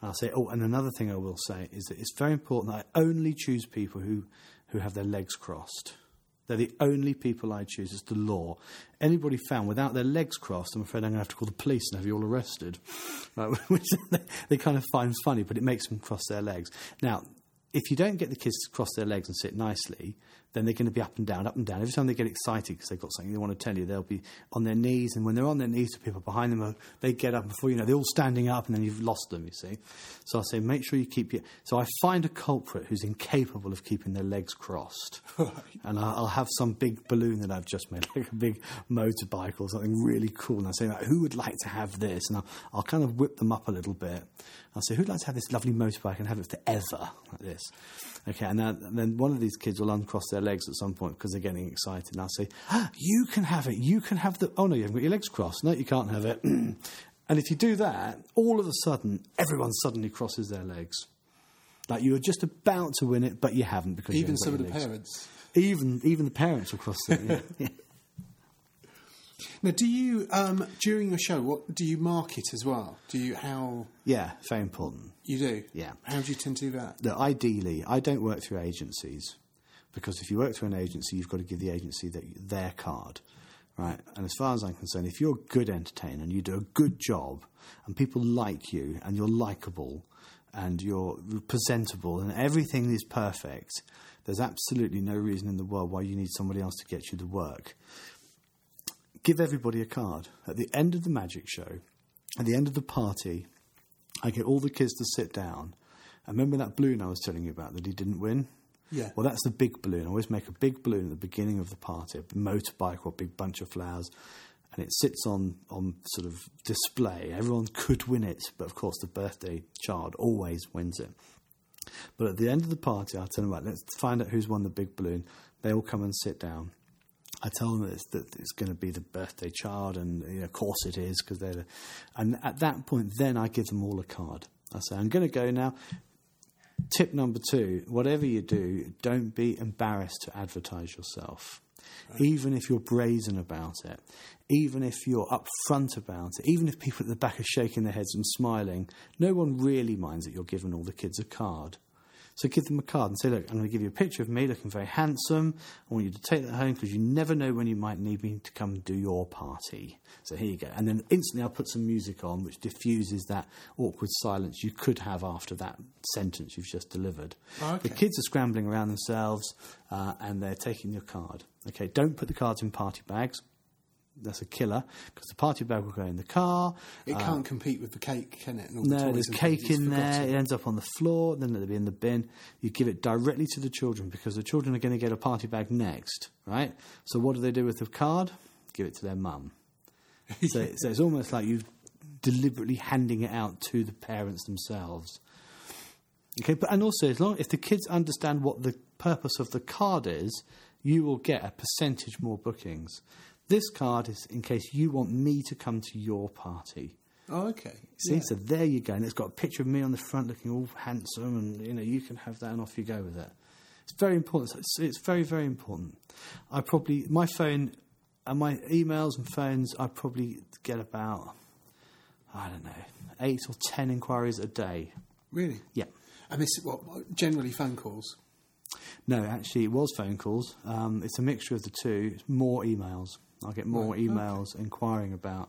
And I'll say, oh, and another thing I will say is that it's very important that I only choose people who, who have their legs crossed. They're the only people I choose. It's the law. Anybody found without their legs crossed, I'm afraid I'm going to have to call the police and have you all arrested. <laughs> Right, <laughs> Which they, they kind of find funny, but it makes them cross their legs. Now, if you don't get the kids to cross their legs and sit nicely, then they're going to be up and down, up and down. Every time they get excited because they've got something they want to tell you, they'll be on their knees. And when they're on their knees, the people behind them, are, they get up before you know, they're all standing up and then you've lost them, you see. So I say, make sure you keep your. So I find a culprit who's incapable of keeping their legs crossed. <laughs> And I'll have some big balloon that I've just made, <laughs> like a big motorbike or something really cool. And I say, like, who would like to have this? And I'll, I'll kind of whip them up a little bit. I'll say, who'd like to have this lovely motorbike and have it forever like this? Okay, and then, and then one of these kids will uncross their legs at some point because they're getting excited. And I'll say, ah, you can have it. You can have the. Oh, no, you haven't got your legs crossed. No, you can't have it. <clears throat> and if you do that, all of a sudden, everyone suddenly crosses their legs. Like you were just about to win it, but you haven't because Even some of the legs. parents. Even even the parents will cross it. Yeah. yeah. Now, do you um, during your show? What do you market as well? Do you how Yeah, very important. you do? Yeah. How do you tend to do that? That ideally, I don't work through agencies because if you work through an agency, you've got to give the agency their card, right? And as far as I'm concerned, if you're a good entertainer and you do a good job and people like you and you're likable and you're presentable and everything is perfect, there's absolutely no reason in the world why you need somebody else to get you the work. Give everybody a card. At the end of the magic show, at the end of the party, I get all the kids to sit down. And remember that balloon I was telling you about that he didn't win? Yeah. Well, that's the big balloon. I always make a big balloon at the beginning of the party, a motorbike or a big bunch of flowers, and it sits on, on sort of display. Everyone could win it, but of course, the birthday child always wins it. But at the end of the party, I tell them, right, let's find out who's won the big balloon. They all come and sit down. I tell them that it's, that it's going to be the birthday child, and you know, of course it is, because they're. The, and at that point, then I give them all a card. I say, I'm going to go now. Tip number two whatever you do, don't be embarrassed to advertise yourself. Even if you're brazen about it, even if you're upfront about it, even if people at the back are shaking their heads and smiling, no one really minds that you're giving all the kids a card. So give them a card and say, look, I'm going to give you a picture of me looking very handsome. I want you to take that home because you never know when you might need me to come do your party. So here you go. And then instantly I'll put some music on which diffuses that awkward silence you could have after that sentence you've just delivered. Oh, okay. The kids are scrambling around themselves uh, and they're taking your card. Okay, don't put the cards in party bags. That's a killer because the party bag will go in the car. It can't uh, compete with the cake, can it? The No, there's cake in there. It ends up on the floor. Then it'll be in the bin. You give it directly to the children because the children are going to get a party bag next, right? So what do they do with the card? Give it to their mum. <laughs> So, so it's almost like you're deliberately handing it out to the parents themselves. Okay, but and also as long if the kids understand what the purpose of the card is, you will get a percentage more bookings. This card is in case you want me to come to your party. Oh, okay. See, Yeah. so there you go, and it's got a picture of me on the front, looking all handsome, and you know you can have that, and off you go with it. It's very important. It's, it's very, very important. I probably my phone and my emails and phones. I probably get about I don't know eight or ten inquiries a day. Really? Yeah. And this is what generally phone calls. No, actually, it was phone calls. Um, it's a mixture of the two. It's more emails. I get more Right, okay. emails inquiring about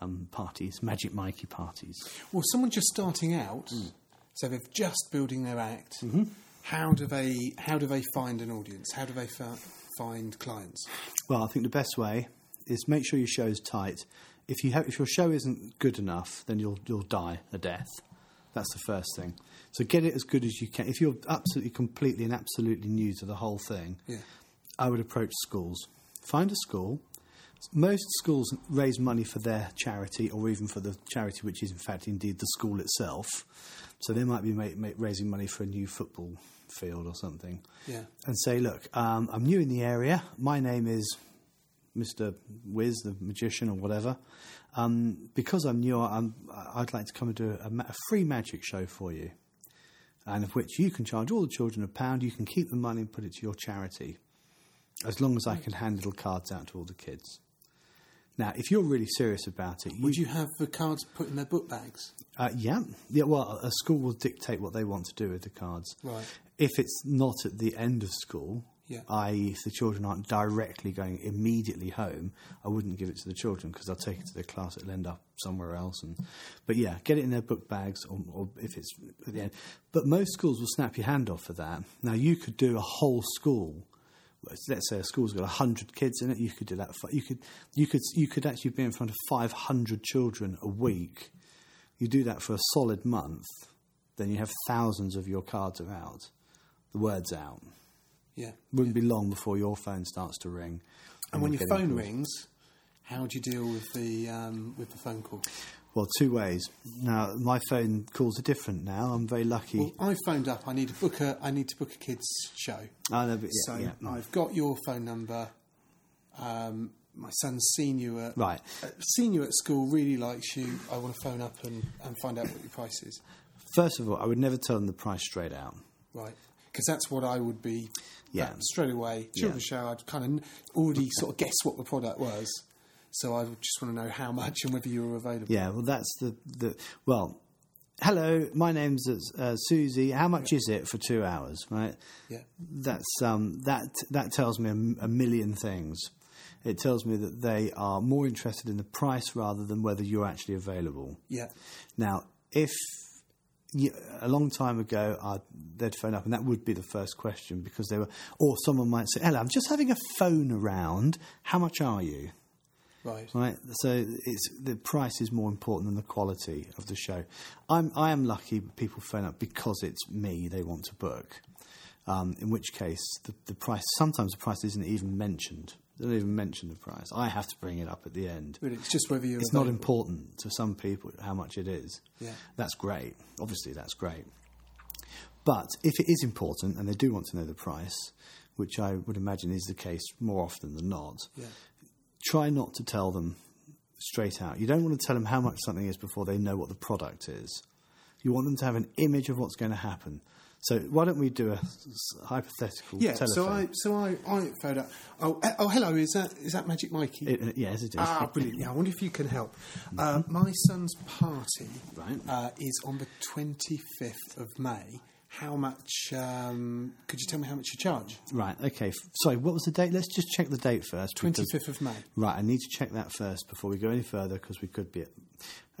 um, parties, Magic Mikey parties. Well, someone just starting out, Hmm. so they're just building their act. Mm-hmm. How do they? How do they find an audience? How do they fi- find clients? Well, I think the best way is make sure your show is tight. If you have, if your show isn't good enough, then you'll you'll die a death. That's the first thing. So get it as good as you can. If you're absolutely, completely, and absolutely new to the whole thing, Yeah. I would approach schools. Find a school. Most schools raise money for their charity, or even for the charity, which is in fact indeed the school itself. So they might be ma- ma- raising money for a new football field or something Yeah. and say, look, um, I'm new in the area. My name is Mr. Wiz, the magician, or whatever. Um, because I'm new, I'm, I'd like to come and do a, a free magic show for you, and of which you can charge all the children a pound. You can keep the money and put it to your charity, as long as I can hand little cards out to all the kids. Now, if you're really serious about it, you, Would you have the cards put in their book bags? uh, yeah, yeah. Well, a school will dictate what they want to do with the cards. Right. If it's not at the end of school, Yeah. I.e., if the children aren't directly going immediately home, I wouldn't give it to the children because they'll take it to their class. It'll end up somewhere else. And but yeah, get it in their book bags, or, or if it's at the end. But most schools will snap your hand off for that. Now you could do a whole school. Let's say a school's got hundred kids in it. You could do that. For, you could you could you could actually be in front of five hundred children a week. You do that for a solid month, then you have thousands of your cards are out. The word's out. Yeah. Wouldn't be long before your phone starts to ring. And when your phone calls. rings, how do you deal with the um, with the phone call? Well, two ways. Now, my phone calls are different now. I'm very lucky. Well, I phoned up. I need to book a. I need to book a kids show. I know, but yeah, so yeah. I've got your phone number. Um, my son's seen you at Right. uh, seen you at school. Really likes you. I want to phone up and, and find out what your price is. First of all, I would never tell them the price straight out. Right. Because that's what I would be. Yeah. uh, straight away. Children's show. I'd kind of already sort of guess what the product was. So I just want to know how much and whether you are available. Yeah, well, that's the, the well. Hello, my name's uh, Susie. How much is it for two hours? Right. Yeah. That's um, that that tells me a million things. It tells me that they are more interested in the price rather than whether you're actually available. Yeah. Now, if a long time ago uh, they'd phone up, and that would be the first question because they were, or someone might say, "Hello, I'm just having a phone around. How much are you?" Right. Right. So it's the price is more important than the quality of the show. I'm I am lucky people phone up because it's me they want to book. Um, in which case the, the price sometimes the price isn't even mentioned. They don't even mention the price. I have to bring it up at the end. But it's just whether you're. It's not important to some people how much it is. Yeah. That's great. Obviously, that's great. But if it is important and they do want to know the price, which I would imagine is the case more often than not, Yeah. Try not to tell them straight out. You don't want to tell them how much something is before they know what the product is. You want them to have an image of what's going to happen. So why don't we do a hypothetical Yeah. telephone? So I so I I phoned up. Oh eh, oh hello. Is that is that Magic Mikey? It- it- yes, it is. Ah, brilliant. Yeah, I wonder if you can help. Uh, my son's party Right. uh, is on the 25th of May. How much, um, could you tell me how much you charge? Right, okay. Sorry, what was the date? Let's just check the date first. because- 25th of May. Right, I need to check that first before we go any further because we could be. At,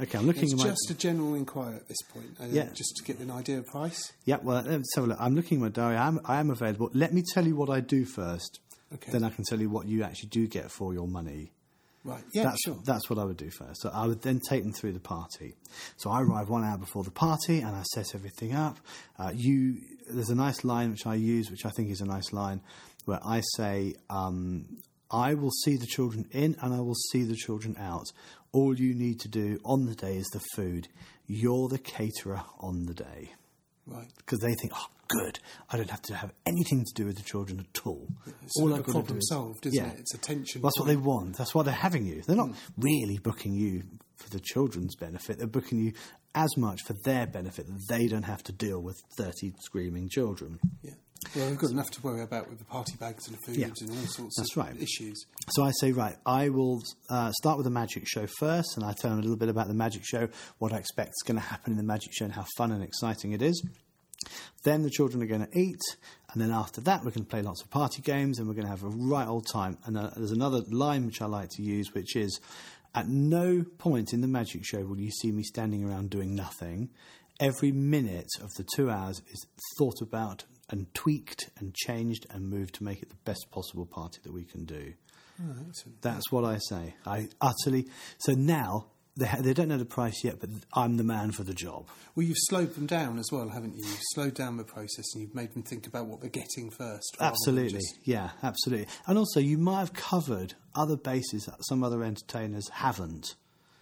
okay, I'm looking It's at my. just a general inquiry at this point, uh, Yeah. just to get an idea of price. Yeah, well, let's have a look. I'm looking at my diary. I'm, I am available. Let me tell you what I do first. Okay. Then I can tell you what you actually do get for your money. Right, yeah, that's, sure. That's what I would do first. So I would then take them through the party. So I arrive one hour before the party and I set everything up. Uh, you, there's a nice line which I use, which I think is a nice line, where I say, um, "I will see the children in and I will see the children out. All you need to do on the day is the food. You're the caterer on the day." Right. Because they think, "Oh, good! I don't have to have anything to do with the children at all. It's all I've got to problem do is- solved, isn't Yeah. it? It's attention. That's what they want. That's why they're having you. They're not hmm. really booking you for the children's benefit. They're booking you as much for their benefit that they don't have to deal with 30 screaming children. Yeah. Well, we've got enough to worry about with the party bags and the foods Yeah. and all sorts That's of right. issues. So I say, right, I will uh, start with the magic show first, and I tell them a little bit about the magic show, what I expect is going to happen in the magic show, and how fun and exciting it is. Then the children are going to eat, and then after that, we're going to play lots of party games, and we're going to have a right old time. And uh, there's another line which I like to use, which is at no point in the magic show will you see me standing around doing nothing. Every minute of the two hours is thought about and tweaked and changed and moved to make it the best possible party that we can do. Oh, excellent. That's what I say. I utterly. So now they ha- they don't know the price yet, but I'm the man for the job. Well, you've slowed them down as well, haven't you? You've slowed down the process and you've made them think about what they're getting first. Absolutely, just- yeah, absolutely. And also, you might have covered other bases that some other entertainers haven't.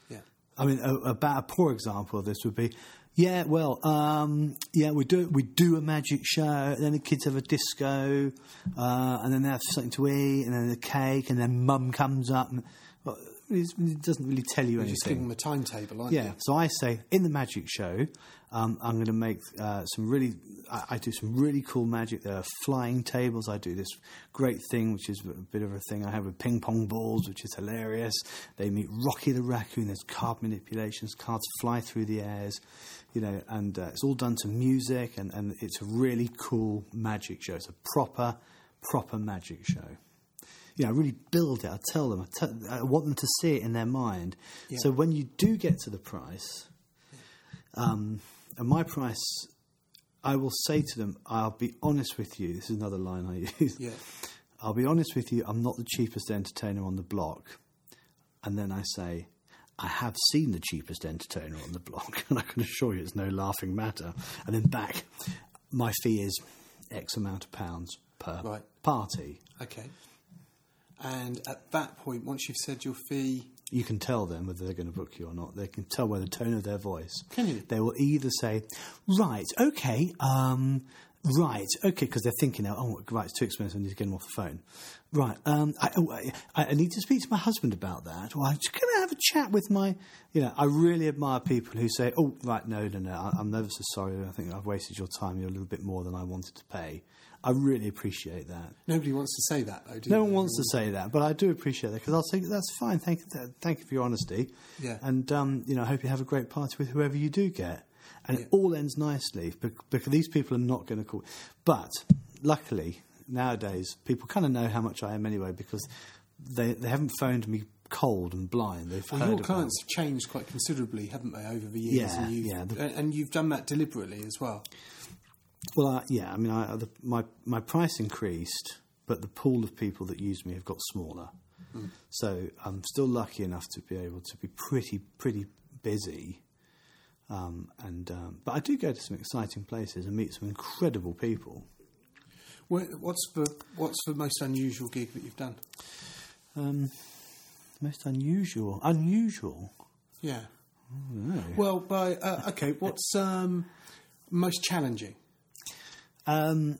yeah. I mean, a, about a poor example of this would be, yeah, well, um, yeah, we do we do a magic show, then the kids have a disco, uh, and then they have something to eat, and then a cake, and then mum comes up. And, it doesn't really tell you You're anything. just giving them a timetable, aren't Yeah, you? so I say in the magic show, um, I'm going to make uh, some really. I, I do some really cool magic. There are flying tables. I do this great thing, which is a bit of a thing I have with ping pong balls, which is hilarious. They meet Rocky the raccoon. There's card manipulations. Cards fly through the airs, you know, and uh, it's all done to music, and, and it's a really cool magic show. It's a proper proper magic show. You know, I really build it. I tell them. I, tell, I want them to see it in their mind. Yeah. So when you do get to the price, um, and my price, I will say to them, "I'll be honest with you." This is another line I use. Yeah. <laughs> I'll be honest with you. I'm not the cheapest entertainer on the block, and then I say. I have seen the cheapest entertainer on the block, <laughs> and I can assure you it's no laughing matter. And then back, my fee is X amount of pounds per Right. party. Okay. And at that point, once you've said your fee, You can tell them whether they're going to book you or not. They can tell by the tone of their voice. Can you? They will either say, "Right, okay, um, right, okay," because they're thinking "Oh, right, it's too expensive. I need to get them off the phone." Right, um, I, oh, I, I need to speak to my husband about that. Or I'm just going to have a chat with my, you know. I really admire people who say, "Oh, right, no, no, no, I, I'm never so sorry. I think I've wasted your time. You're a little bit more than I wanted to pay." I really appreciate that. nobody wants to say that, though, do No one wants to say that, but I do appreciate that because I'll say that's fine. Thank you, thank you for your honesty. Yeah. And um, you know, I hope you have a great party with whoever you do get, and Yeah. it all ends nicely because these people are not going to call. But luckily nowadays, people kind of know how much I am anyway because they they haven't phoned me cold and blind. They've Well, your clients have changed quite considerably, haven't they, over the years? Yeah, and you've, yeah, the- and you've done that deliberately as well. Well, uh, yeah, I mean, I, the, my my price increased, but the pool of people that use me have got smaller. So I'm still lucky enough to be able to be pretty pretty busy, um, and um, but I do go to some exciting places and meet some incredible people. Wha- What's the what's the most unusual gig that you've done? Um, most unusual, unusual. Yeah. Well, by uh, okay, what's um, most challenging? Um,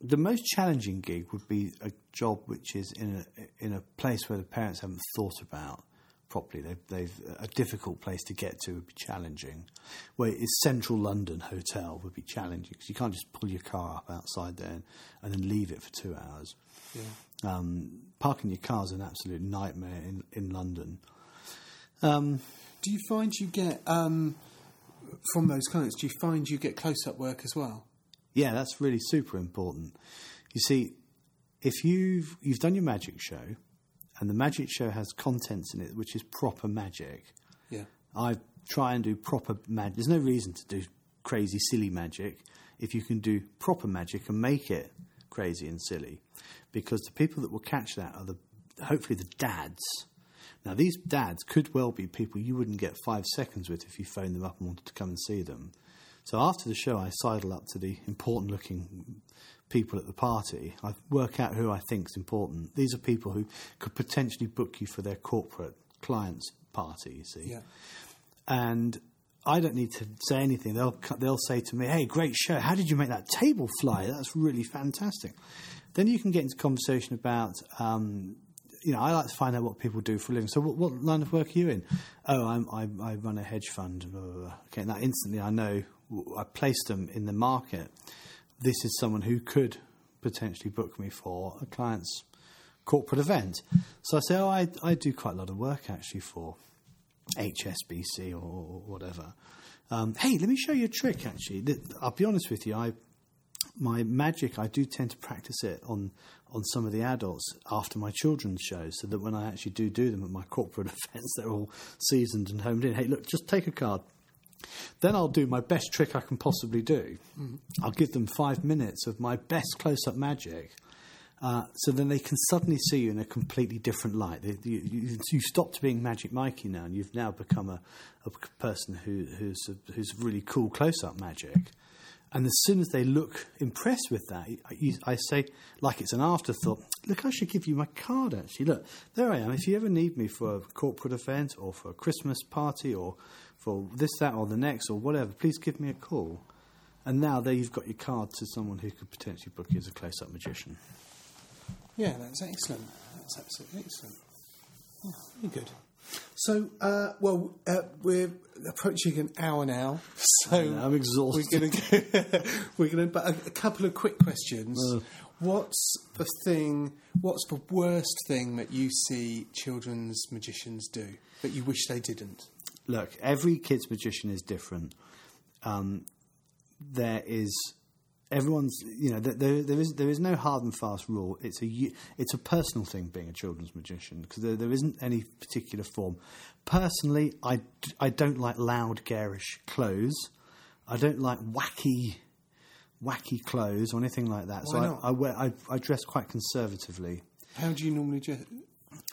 the most challenging gig would be a job which is in a in a place where the parents haven't thought about properly. They've, they've a difficult place to get to would be challenging. Where it's central London hotel would be challenging because you can't just pull your car up outside there and, and then leave it for two hours. Yeah. Um, parking your car is an absolute nightmare in in London. Um, Do you find you get um, from those clients? Do you find you get close up work as well? Yeah, that's really super important. You see, if you've you've done your magic show, and the magic show has contents in it which is proper magic, Yeah. I try and do proper magic. There's no reason to do crazy, silly magic if you can do proper magic and make it crazy and silly, because the people that will catch that are the hopefully the dads. Now, these dads could well be people you wouldn't get five seconds with if you phoned them up and wanted to come and see them. So after the show, I sidle up to the important looking people at the party. I work out who I think's important. These are people who could potentially book you for their corporate clients' party, you see Yeah. and I don't need to say anything. They'll they'll say to me, "Hey, great show! How did you make that table fly? That's really fantastic." Then you can get into conversation about, um, you know, I like to find out what people do for a living. So, what, what line of work are you in? Oh, I'm, I, I run a hedge fund. Blah, blah, blah. Okay, now instantly I know I placed them in the market. This is someone who could potentially book me for a client's corporate event. So I say, oh, I, I do quite a lot of work actually for HSBC or, whatever. Um, hey, let me show you a trick. Actually, I'll be honest with you. I my magic, I do tend to practice it on on some of the adults after my children's shows, so that when I actually do do them at my corporate <laughs> events, they're all seasoned and homed in. Hey, look, just take a card. Then I'll do my best trick I can possibly do. I'll give them five minutes of my best close up magic. Uh, so then they can suddenly see you in a completely different light. They, you, you, you stopped being Magic Mikey now, and you've now become a, a person who, who's a, who's really cool close-up magic. And as soon as they look impressed with that, you, I say, like it's an afterthought. Look, I should give you my card. Actually, look, there I am. If you ever need me for a corporate event or for a Christmas party or for this, that, or the next or whatever, please give me a call. And now there you've got your card to someone who could potentially book you as a close-up magician. Yeah, that's excellent. That's absolutely excellent. Yeah, very good. So, uh, well, uh, we're approaching an hour now, <laughs> so I'm exhausted. <laughs> We're going to we're going to. But a, a couple of quick questions. Ugh. What's the thing? What's the worst thing that you see children's magicians do that you wish they didn't? Look, every kid's magician is different. Um, there is everyone's you know there there is there is no hard and fast rule. It's a it's a personal thing being a children's magician because there, there isn't any particular form. Personally, i i don't like loud garish clothes. I don't like wacky wacky clothes or anything like that. so Why I. I wear I, I dress quite conservatively. How do you normally dress?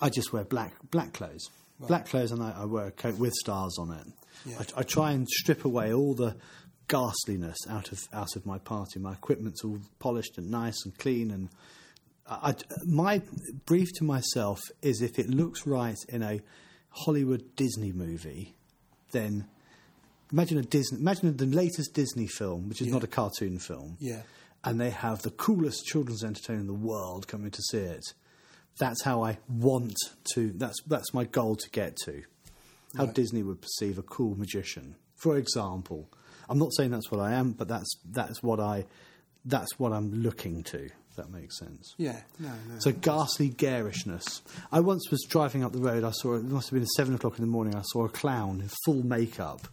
I just wear black black clothes, black clothes, and I, I wear a coat with stars on it. Yeah. I, I try and strip away all the ghastliness out of out of my party. My equipment's all polished and nice and clean, and I, my brief to myself is if it looks right in a Hollywood Disney movie, then imagine a Disney, imagine the latest Disney film, which is not a cartoon film, Yeah. and they have the coolest children's entertainer in the world coming to see it. That's how I want to. That's that's my goal to get to. How Disney would perceive a cool magician, for example. I'm not saying that's what I am, but that's that's what I that's what I'm looking to. If that makes sense. Yeah. No. No. So ghastly garishness. I once was driving up the road. I saw it must have been seven o'clock in the morning. I saw a clown in full makeup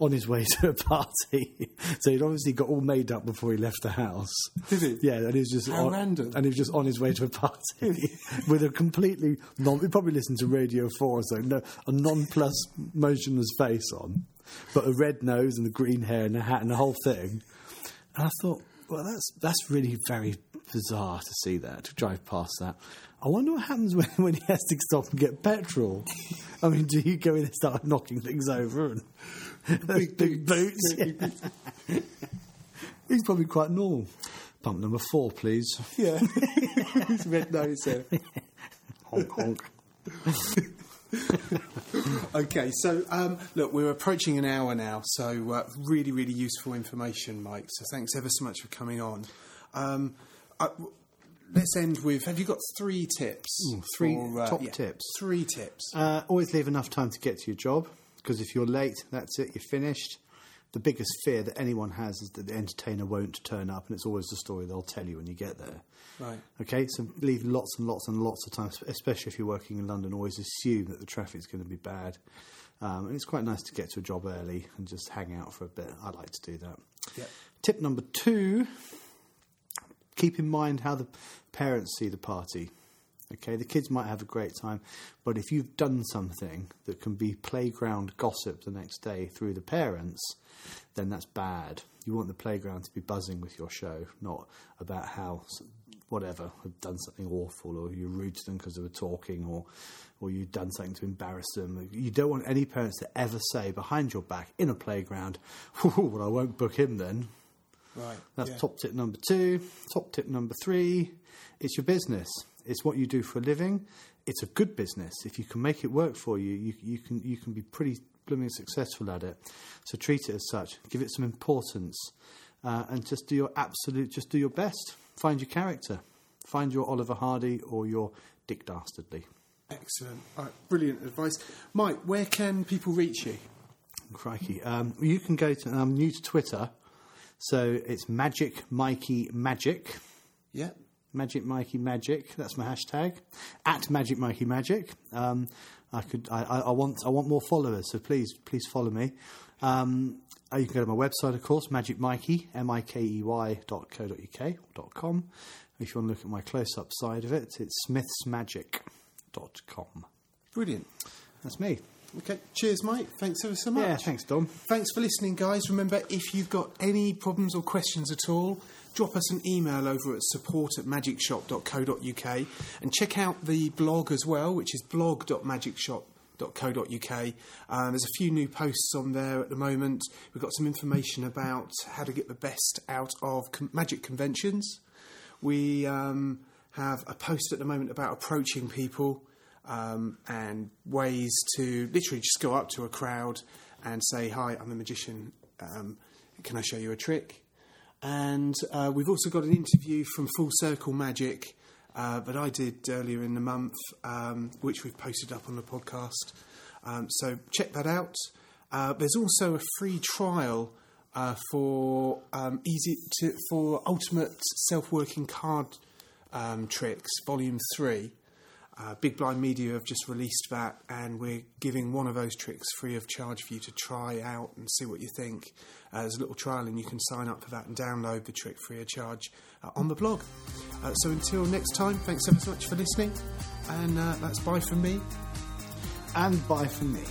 on his way <laughs> to a party. <laughs> so he'd obviously got all made up before he left the house. Did he? Yeah, and he was just How on, random. And he was just on his way to a party <laughs> with a completely non. He probably listened to Radio Four, or so no, a non-plus motionless face on, but a red nose and the green hair and a hat and the whole thing. And I thought, well, that's that's really very bizarre to see that to drive past that. I wonder what happens when, when he has to stop and get petrol. I mean, do you go in and start knocking things over and <laughs> those big, boots? <laughs> He's probably quite normal. Pump number four, please. yeah. <laughs> He's red nose there. honk honk. Okay, so um, look, we're approaching an hour now, so uh, really, really useful information, Mike. So thanks ever so much for coming on. Um, I, w- let's end with: Have you got three tips? three for, uh, top tips. Three tips. Uh, always leave enough time to get to your job because if you're late, that's it, you're finished. The biggest fear that anyone has is that the entertainer won't turn up, and it's always the story they'll tell you when you get there. Right. Okay, so leave lots and lots and lots of time, especially if you're working in London. Always assume that the traffic's going to be bad, um, and it's quite nice to get to a job early and just hang out for a bit. I like to do that. Yep. Tip number two: keep in mind how the parents see the party. Okay, the kids might have a great time, but if you've done something that can be playground gossip the next day through the parents, then that's bad. You want the playground to be buzzing with your show, not about how whatever have done something awful or you're rude to them because they were talking or or you've done something to embarrass them. You don't want any parents to ever say behind your back in a playground, "Well, I won't book him then." Right. That's yeah. top tip number two. Top tip number three it's your business. It's what you do for a living. It's a good business. If you can make it work for you, you, you, can, you can be pretty blooming successful at it. So treat it as such. Give it some importance. Uh, and just do your absolute, just do your best. Find your character. Find your Oliver Hardy or your Dick Dastardly. Excellent. Right, brilliant advice, Mike. Where can people reach you? Crikey. Um, you can go to, I'm new to Twitter, so it's Magic Mikey Magic. Yeah. Magic Mikey Magic. That's my hashtag. At Magic Mikey Magic. Um, I could. I, I, want. I want more followers. So please, please follow me. Um, uh, you can go to my website, of course, Magic Mikey, M I K E Y dot co dot uk dot com. If you want to look at my close up side of it, it's smithsmagic.com. Brilliant. That's me. Okay. Cheers, Mike. Thanks ever so much. Yeah, thanks, Dom. Thanks for listening, guys. Remember, if you've got any problems or questions at all, drop us an email over at support at magicshop.co.uk and check out the blog as well, which is blog.magicshop.co.uk. Um, there's a few new posts on there at the moment. We've got some information about how to get the best out of con- magic conventions. We um, have a post at the moment about approaching people um, and ways to literally just go up to a crowd and say, Hi, I'm a magician. Um, can I show you a trick? And uh, we've also got an interview from Full Circle Magic uh, that I did earlier in the month, um, which we've posted up on the podcast. Um, so check that out. Uh, there's also a free trial uh, for um, easy to, for Ultimate Self Working Card um, Tricks Volume Three. Uh, Big Blind Media have just released that, and we're giving one of those tricks free of charge for you to try out and see what you think. Uh, there's a little trial, and you can sign up for that and download the trick free of charge uh, on the blog. Uh, so until next time, thanks ever so much for listening, and uh, that's bye from me. And bye from me.